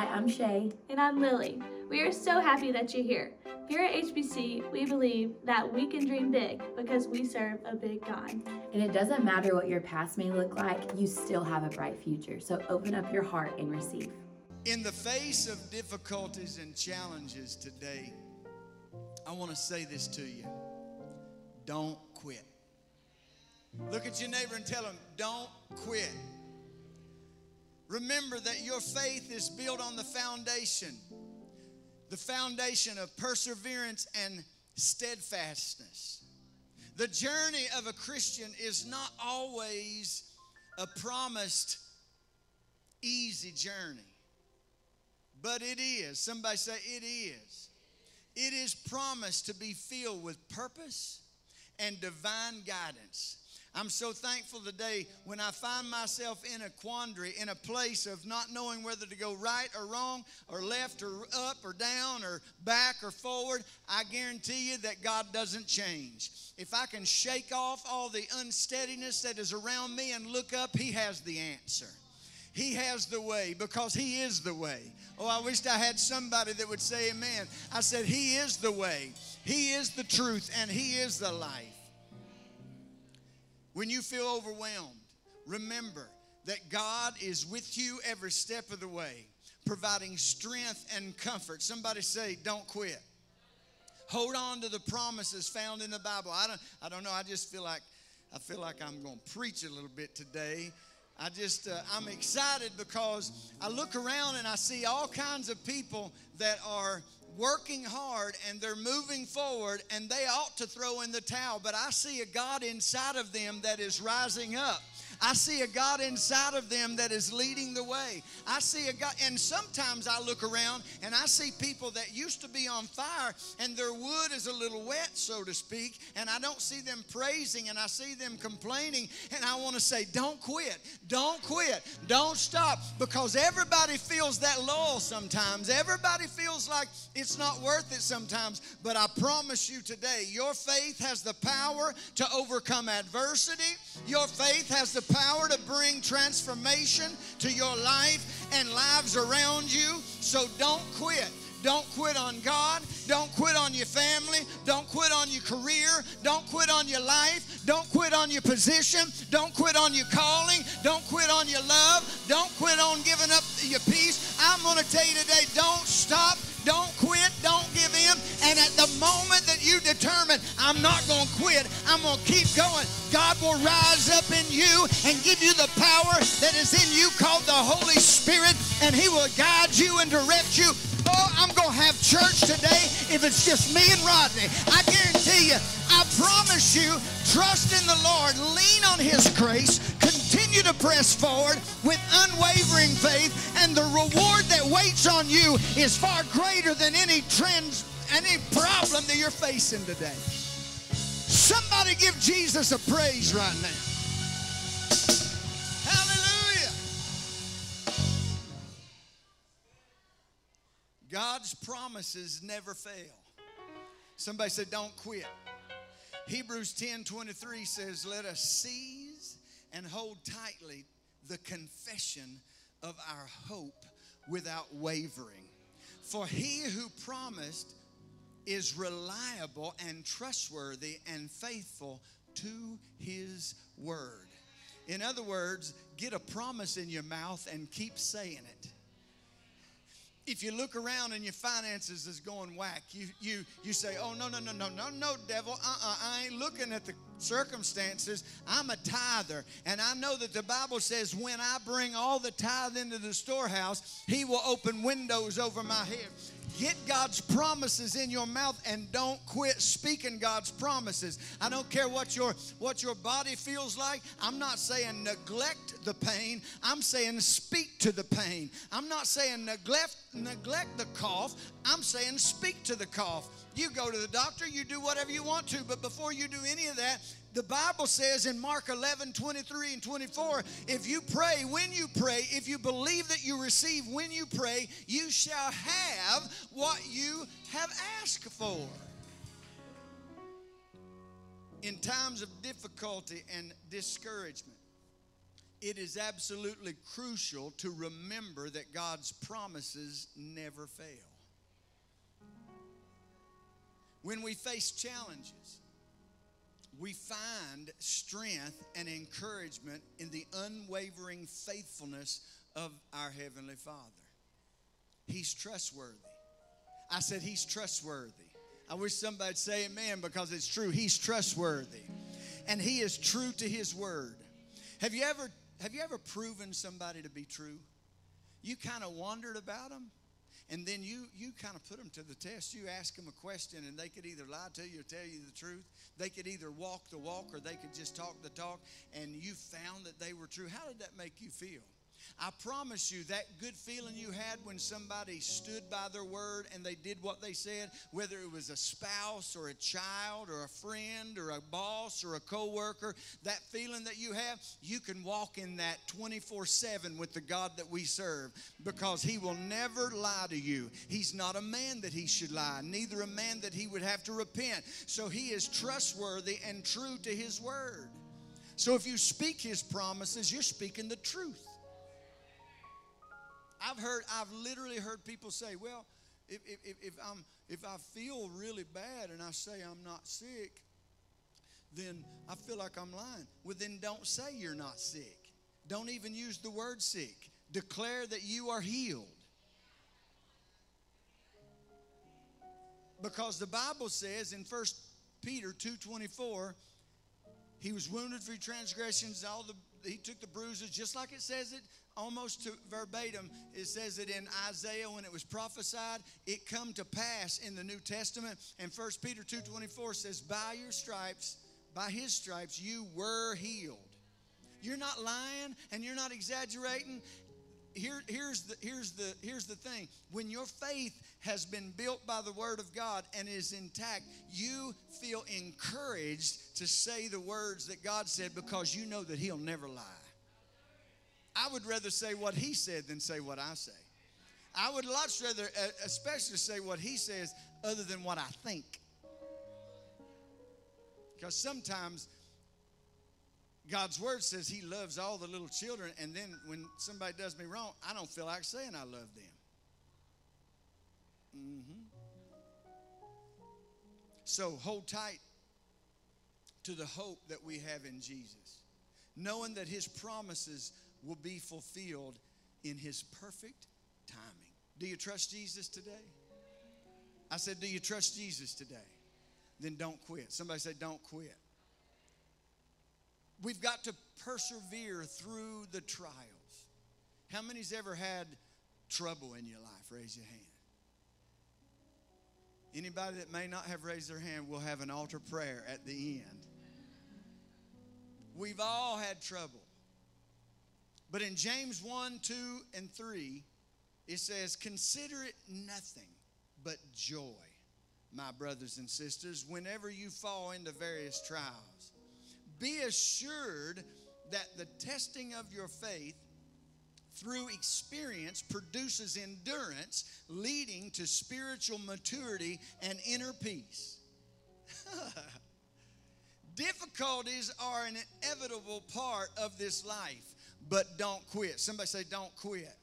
Hi, I'm Shay. And I'm Lily. We are so happy that you're here. Here at HPC, we believe that we can dream big because we serve a big God. And it doesn't matter what your past may look like, you still have a bright future. So open up your heart and receive. In the face of difficulties and challenges today, I want to say this to you don't quit. Look at your neighbor and tell him, don't quit. Remember that your faith is built on the foundation, the foundation of perseverance and steadfastness. The journey of a Christian is not always a promised easy journey, but it is. Somebody say, it is. It is promised to be filled with purpose and divine guidance. I'm so thankful today when I find myself in a quandary, in a place of not knowing whether to go right or wrong, or left or up or down, or back or forward. I guarantee you that God doesn't change. If I can shake off all the unsteadiness that is around me and look up, He has the answer. He has the way because He is the way. Oh, I wished I had somebody that would say amen. I said, He is the way, He is the truth, and He is the life. When you feel overwhelmed, remember that God is with you every step of the way, providing strength and comfort. Somebody say, Don't quit. Hold on to the promises found in the Bible. I don't, I don't know, I just feel like I feel like I'm going to preach a little bit today. I just, uh, I'm excited because I look around and I see all kinds of people that are working hard and they're moving forward and they ought to throw in the towel, but I see a God inside of them that is rising up. I see a God inside of them that is leading the way. I see a God, and sometimes I look around and I see people that used to be on fire and their wood is a little wet, so to speak, and I don't see them praising and I see them complaining. And I want to say, don't quit, don't quit, don't stop, because everybody feels that lull sometimes. Everybody feels like it's not worth it sometimes. But I promise you today, your faith has the power to overcome adversity, your faith has the power to bring transformation to your life and lives around you. So don't quit. Don't quit on God. Don't quit on your family. Don't quit on your career. Don't quit on your life. Don't quit on your position. Don't quit on your calling. Don't quit on your love. Don't quit on giving up your peace. I'm going to tell you today don't stop. Don't quit. Don't give in. And at the moment that you determine, I'm not going to quit, I'm going to keep going, God will rise up in you and give you the power that is in you called the Holy Spirit, and He will guide you and direct you. Oh, I'm going to have church today if it's just me and Rodney. I guarantee you, I promise you, trust in the Lord, lean on His grace, continue to press forward with unwavering faith, and the reward that waits on you is far greater than any trends, any problem that you're facing today. Somebody give Jesus a praise right now. Hallelujah. God's promises never fail. Somebody said, don't quit. Hebrews 10 23 says, Let us seize and hold tightly the confession of our hope without wavering. For he who promised is reliable and trustworthy and faithful to his word. In other words, get a promise in your mouth and keep saying it if you look around and your finances is going whack, you you you say, "Oh no no no no no no, devil! Uh-uh, I ain't looking at the circumstances. I'm a tither, and I know that the Bible says when I bring all the tithe into the storehouse, He will open windows over my head." Get God's promises in your mouth and don't quit speaking God's promises. I don't care what your what your body feels like. I'm not saying neglect the pain. I'm saying speak to the pain. I'm not saying neglect neglect the cough. I'm saying speak to the cough. You go to the doctor, you do whatever you want to, but before you do any of that, the Bible says in Mark 11, 23 and 24, if you pray when you pray, if you believe that you receive when you pray, you shall have what you have asked for. In times of difficulty and discouragement, it is absolutely crucial to remember that God's promises never fail. When we face challenges, we find strength and encouragement in the unwavering faithfulness of our Heavenly Father. He's trustworthy. I said, He's trustworthy. I wish somebody'd say amen because it's true. He's trustworthy. And He is true to His word. Have you ever, have you ever proven somebody to be true? You kind of wondered about them and then you you kind of put them to the test. You ask them a question and they could either lie to you or tell you the truth. They could either walk the walk or they could just talk the talk and you found that they were true. How did that make you feel I promise you that good feeling you had when somebody stood by their word and they did what they said, whether it was a spouse or a child or a friend or a boss or a coworker, that feeling that you have, you can walk in that 24/7 with the God that we serve because he will never lie to you. He's not a man that he should lie, neither a man that he would have to repent. So he is trustworthy and true to his word. So if you speak his promises, you're speaking the truth. I've heard, I've literally heard people say, well, if, if, if, I'm, if I feel really bad and I say I'm not sick, then I feel like I'm lying. Well, then don't say you're not sick. Don't even use the word sick. Declare that you are healed. Because the Bible says in 1 Peter 2:24, he was wounded for transgressions, all the he took the bruises, just like it says it almost to verbatim it says it in isaiah when it was prophesied it come to pass in the new testament. And 1 peter 2.24 says by your stripes by his stripes you were healed. You're not lying and you're not exaggerating. Here, here's, the, here's, the, here's the thing. When your faith has been built by the word of god and is intact you feel encouraged to say the words that god said because you know that he'll never lie I would rather say what he said than say what I say. I would much rather, especially say what he says, other than what I think. Because sometimes God's word says he loves all the little children, and then when somebody does me wrong, I don't feel like saying I love them. Mm-hmm. So hold tight to the hope that we have in Jesus, knowing that his promises will be fulfilled in his perfect timing. Do you trust Jesus today? I said, Do you trust Jesus today? Then don't quit. Somebody said, Don't quit. We've got to persevere through the trials. How many's ever had trouble in your life? Raise your hand. Anybody that may not have raised their hand will have an altar prayer at the end. We've all had trouble. But in James 1, 2, and 3, it says, Consider it nothing but joy, my brothers and sisters, whenever you fall into various trials. Be assured that the testing of your faith through experience produces endurance, leading to spiritual maturity and inner peace. Difficulties are an inevitable part of this life but don't quit. Somebody say, don't quit.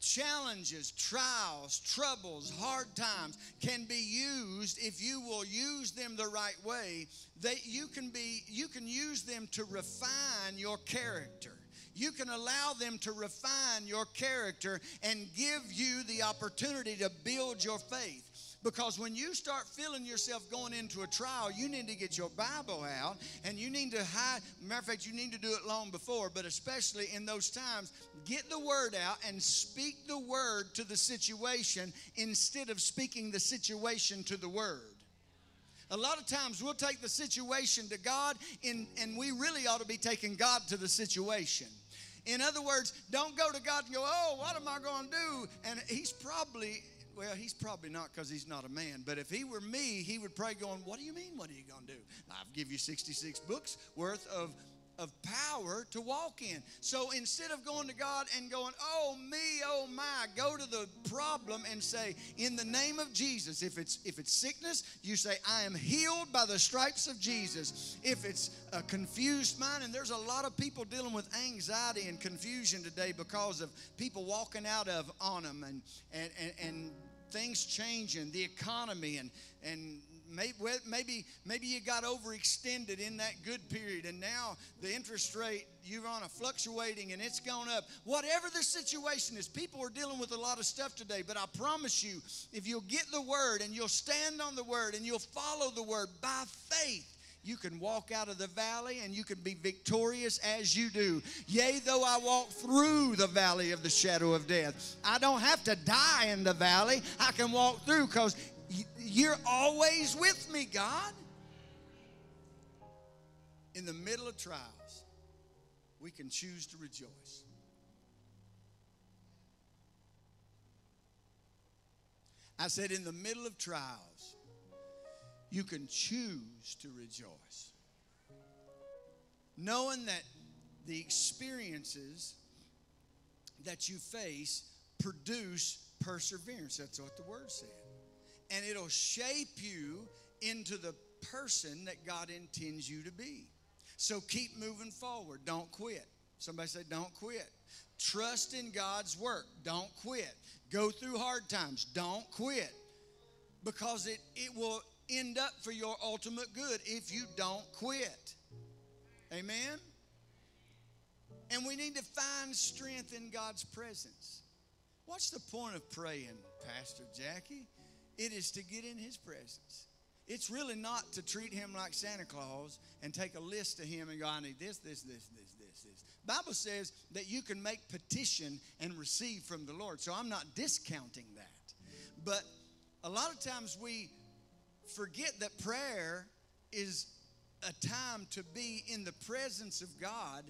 Challenges, trials, troubles, hard times can be used if you will use them the right way. That you can be, you can use them to refine your character. You can allow them to refine your character and give you the opportunity to build your faith. Because when you start feeling yourself going into a trial, you need to get your Bible out and you need to hide. Matter of fact, you need to do it long before, but especially in those times, get the word out and speak the word to the situation instead of speaking the situation to the word. A lot of times we'll take the situation to God, and, and we really ought to be taking God to the situation. In other words, don't go to God and go, Oh, what am I going to do? And He's probably well, he's probably not because he's not a man. But if he were me, he would pray, going, What do you mean? What are you going to do? I've give you 66 books worth of of power to walk in. So instead of going to God and going, "Oh me, oh my," go to the problem and say, "In the name of Jesus." If it's if it's sickness, you say, "I am healed by the stripes of Jesus." If it's a confused mind, and there's a lot of people dealing with anxiety and confusion today because of people walking out of on them and and and, and things changing, the economy and and maybe maybe you got overextended in that good period and now the interest rate you're on a fluctuating and it's gone up whatever the situation is people are dealing with a lot of stuff today but i promise you if you'll get the word and you'll stand on the word and you'll follow the word by faith you can walk out of the valley and you can be victorious as you do. Yea, though I walk through the valley of the shadow of death, I don't have to die in the valley. I can walk through because you're always with me, God. In the middle of trials, we can choose to rejoice. I said, in the middle of trials, you can choose to rejoice. Knowing that the experiences that you face produce perseverance. That's what the word said and it'll shape you into the person that God intends you to be. So keep moving forward. Don't quit. Somebody say, don't quit. Trust in God's work. Don't quit. Go through hard times. Don't quit. Because it, it will end up for your ultimate good if you don't quit. Amen? And we need to find strength in God's presence. What's the point of praying, Pastor Jackie? It is to get in His presence. It's really not to treat Him like Santa Claus and take a list to Him and go, I need this, this, this, this, this, this. Bible says that you can make petition and receive from the Lord. So I'm not discounting that. But a lot of times we forget that prayer is a time to be in the presence of God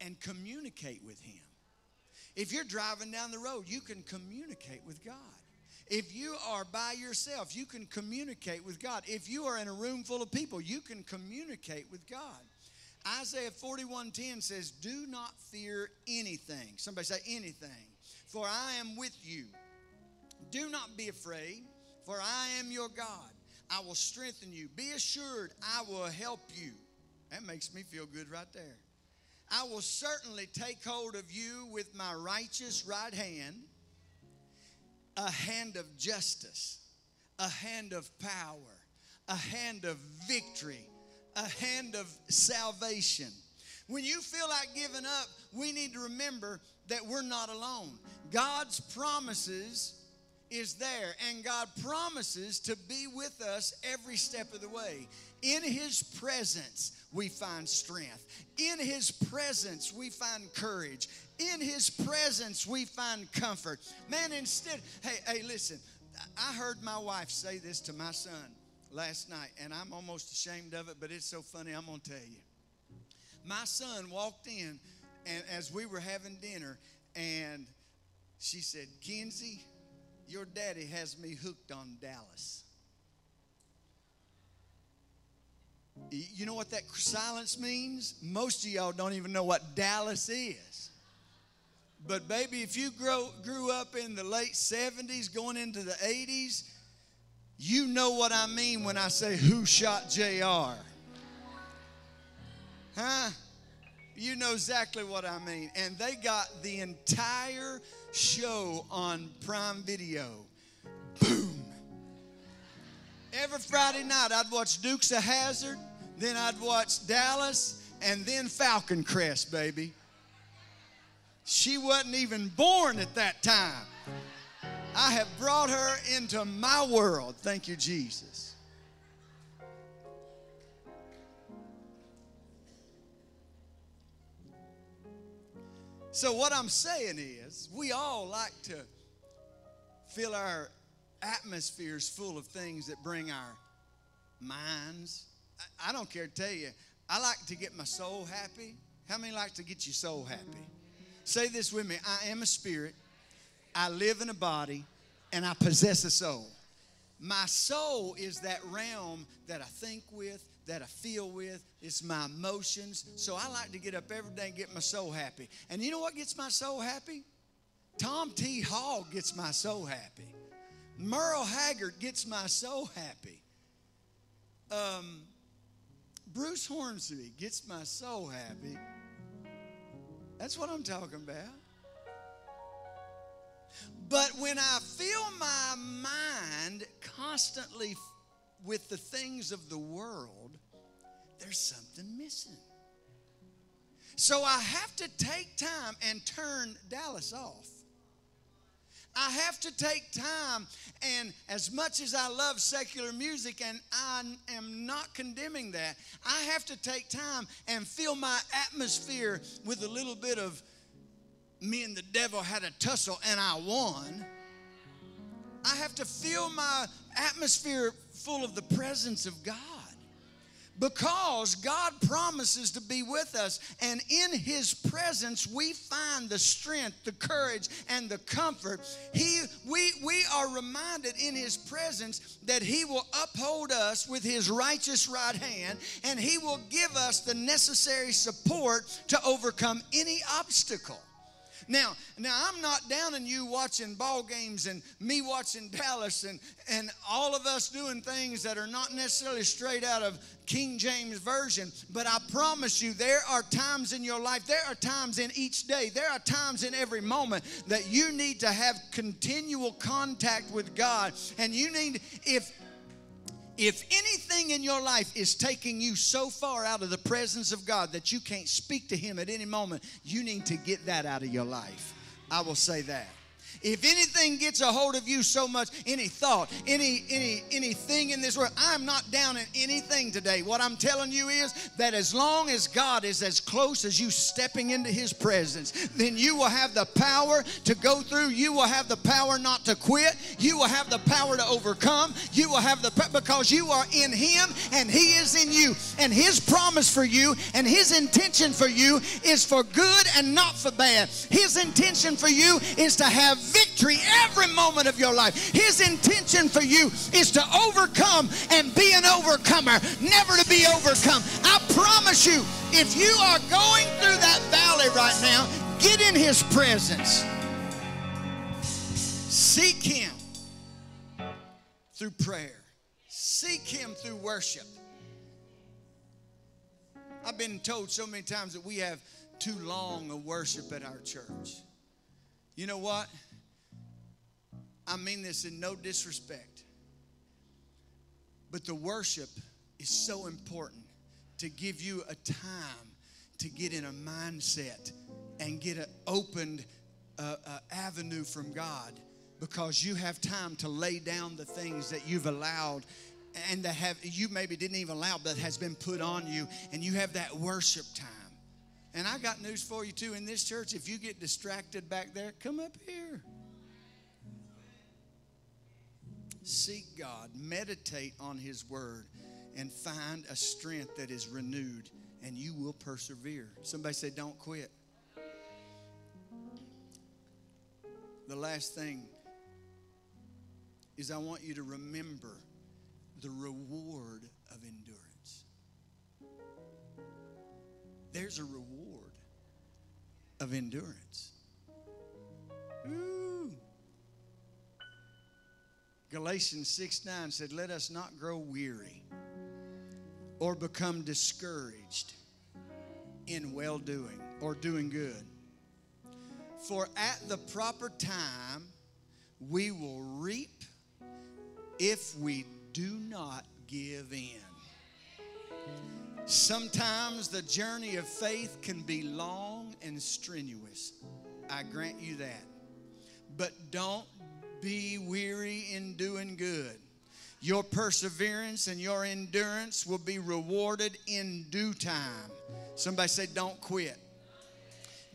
and communicate with Him. If you're driving down the road, you can communicate with God. If you are by yourself, you can communicate with God. If you are in a room full of people, you can communicate with God. Isaiah 41:10 says, "Do not fear anything." Somebody say anything. For I am with you. Do not be afraid, for I am your God. I will strengthen you. Be assured, I will help you. That makes me feel good right there. I will certainly take hold of you with my righteous right hand a hand of justice, a hand of power, a hand of victory, a hand of salvation. When you feel like giving up, we need to remember that we're not alone. God's promises is there, and God promises to be with us every step of the way. In His presence, we find strength. In His presence, we find courage. In His presence, we find comfort. Man, instead, hey, hey, listen, I heard my wife say this to my son last night, and I'm almost ashamed of it, but it's so funny. I'm to tell you. My son walked in, and as we were having dinner, and she said, Kenzie, your daddy has me hooked on Dallas. You know what that silence means? Most of y'all don't even know what Dallas is. But baby, if you grow, grew up in the late 70s, going into the 80s, you know what I mean when I say who shot JR. Huh? You know exactly what I mean. And they got the entire show on Prime Video. Boom. Every Friday night, I'd watch Dukes of Hazzard, then I'd watch Dallas, and then Falcon Crest, baby. She wasn't even born at that time. I have brought her into my world. Thank you, Jesus. So, what I'm saying is, we all like to fill our atmospheres full of things that bring our minds. I, don't care to tell you, I like to get my soul happy. How many like to get your soul happy? Say this with me I am a spirit, I live in a body, and I possess a soul. My soul is that realm that I think with, that I feel with, it's my emotions. So I like to get up every day and get my soul happy. And you know what gets my soul happy? Tom T. Hall gets my soul happy. Merle Haggard gets my soul happy. Um, Bruce Hornsby gets my soul happy. That's what I'm talking about. But when I fill my mind constantly with the things of the world, there's something missing. So I have to take time and turn Dallas off. I have to take time, and as much as I love secular music, and I am not condemning that, I have to take time and fill my atmosphere with a little bit of me and the devil had a tussle and I won. I have to fill my atmosphere full of the presence of God because God promises to be with us, and in His presence we find the strength, the courage, and the comfort. He, we, we are reminded in His presence that He will uphold us with His righteous right hand, and He will give us the necessary support to overcome any obstacle. Now, now I'm not downing you watching ball games and me watching Dallas and, and all of us doing things that are not necessarily straight out of King James Version, but I promise you, there are times in your life, there are times in each day, there are times in every moment that you need to have continual contact with God. And you need, if if anything in your life is taking you so far out of the presence of God that you can't speak to Him at any moment, you need to get that out of your life. I will say that. If anything gets a hold of you so much, any thought, any any anything in this world, I'm not down in anything today. What I'm telling you is that as long as God is as close as you stepping into his presence, then you will have the power to go through. You will have the power not to quit. You will have the power to overcome. You will have the because you are in him and he is in you. And his promise for you and his intention for you is for good and not for bad. His intention for you is to have victory every moment of your life. His intention for you is to overcome and be an overcomer, never to be overcome. I promise you, if you are going through that valley right now, get in His presence. Seek Him through prayer, seek Him through worship. I've been told so many times that we have too long a worship at our church. You know what? I mean this in no disrespect. But the worship is so important to give you a time to get in a mindset and get an opened uh, uh, avenue from God because you have time to lay down the things that you've allowed and that have you maybe didn't even allow but has been put on you and you have that worship time and i got news for you too in this church if you get distracted back there come up here seek God, meditate on His Word, and find a strength that is renewed, and you will persevere. Somebody say, Don't quit. The last thing is I want you to remember the reward of endurance. There's a reward of endurance. Ooh. Galatians 6 9 said, Let us not grow weary or become discouraged in well doing or doing good. For at the proper time we will reap if we do not give in. Sometimes the journey of faith can be long and strenuous. I grant you that. But don't be weary in doing good. Your perseverance and your endurance will be rewarded in due time. Somebody say, Don't quit.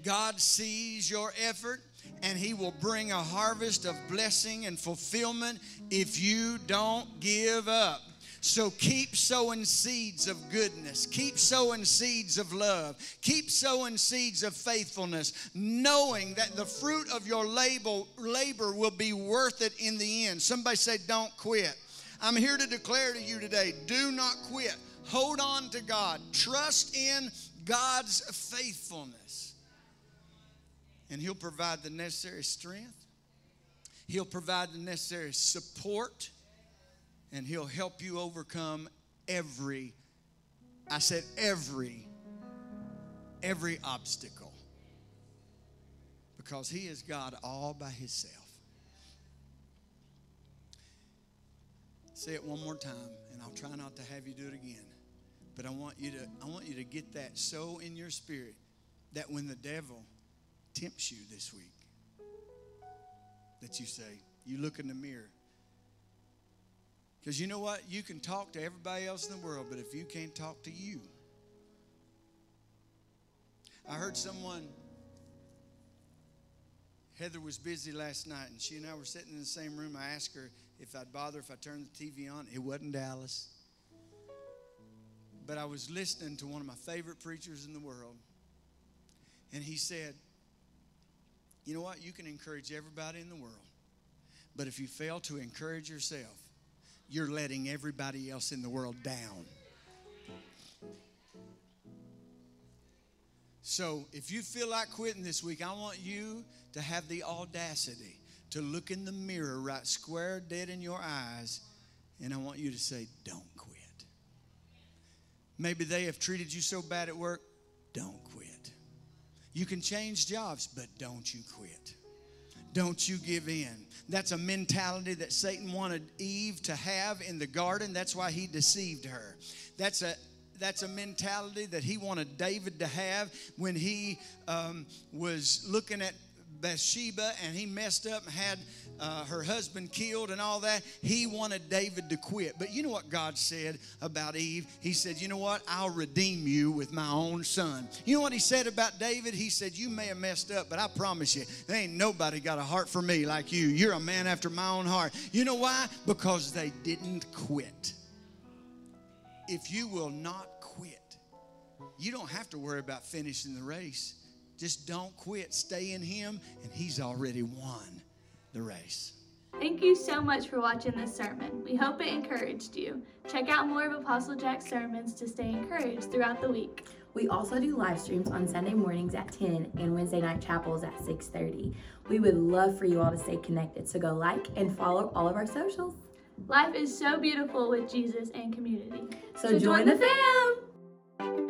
God sees your effort and He will bring a harvest of blessing and fulfillment if you don't give up. So keep sowing seeds of goodness. Keep sowing seeds of love. Keep sowing seeds of faithfulness, knowing that the fruit of your labor, will be worth it in the end. Somebody say, Don't quit. I'm here to declare to you today do not quit. Hold on to God. Trust in God's faithfulness. And He'll provide the necessary strength, He'll provide the necessary support, and He'll help you overcome every, I said every, every obstacle. Because He is God all by Himself. Say it one more time, and I'll try not to have you do it again. But I want you to, I want you to get that so in your spirit that when the devil tempts you this week, that you say, you look in the mirror. Because you know what? You can talk to everybody else in the world, but if you can't talk to you, I heard someone, Heather was busy last night, and she and I were sitting in the same room. I asked her if I'd bother if I turned the TV on. It wasn't Dallas. But I was listening to one of my favorite preachers in the world, and he said, You know what? You can encourage everybody in the world, but if you fail to encourage yourself, you're letting everybody else in the world down. So if you feel like quitting this week, I want you to have the audacity to look in the mirror right square dead in your eyes, and I want you to say, Don't quit. Maybe they have treated you so bad at work, don't quit. You can change jobs, but don't you quit. Don't you give in. That's a mentality that Satan wanted Eve to have in the garden. That's why he deceived her. That's a that's a mentality that he wanted David to have when he um, was looking at Bathsheba and he messed up and had uh, her husband killed and all that. He wanted David to quit. But you know what God said about Eve? He said, You know what? I'll redeem you with my own son. You know what he said about David? He said, You may have messed up, but I promise you, there ain't nobody got a heart for me like you. You're a man after my own heart. You know why? Because they didn't quit. If you will not quit, you don't have to worry about finishing the race. Just don't quit. Stay in Him, and He's already won the race. Thank you so much for watching this sermon. We hope it encouraged you. Check out more of Apostle Jack's sermons to stay encouraged throughout the week. We also do live streams on Sunday mornings at 10 and Wednesday night chapels at 6:30. We would love for you all to stay connected, so go like and follow all of our socials. Life is so beautiful with Jesus and community. So, join the fam.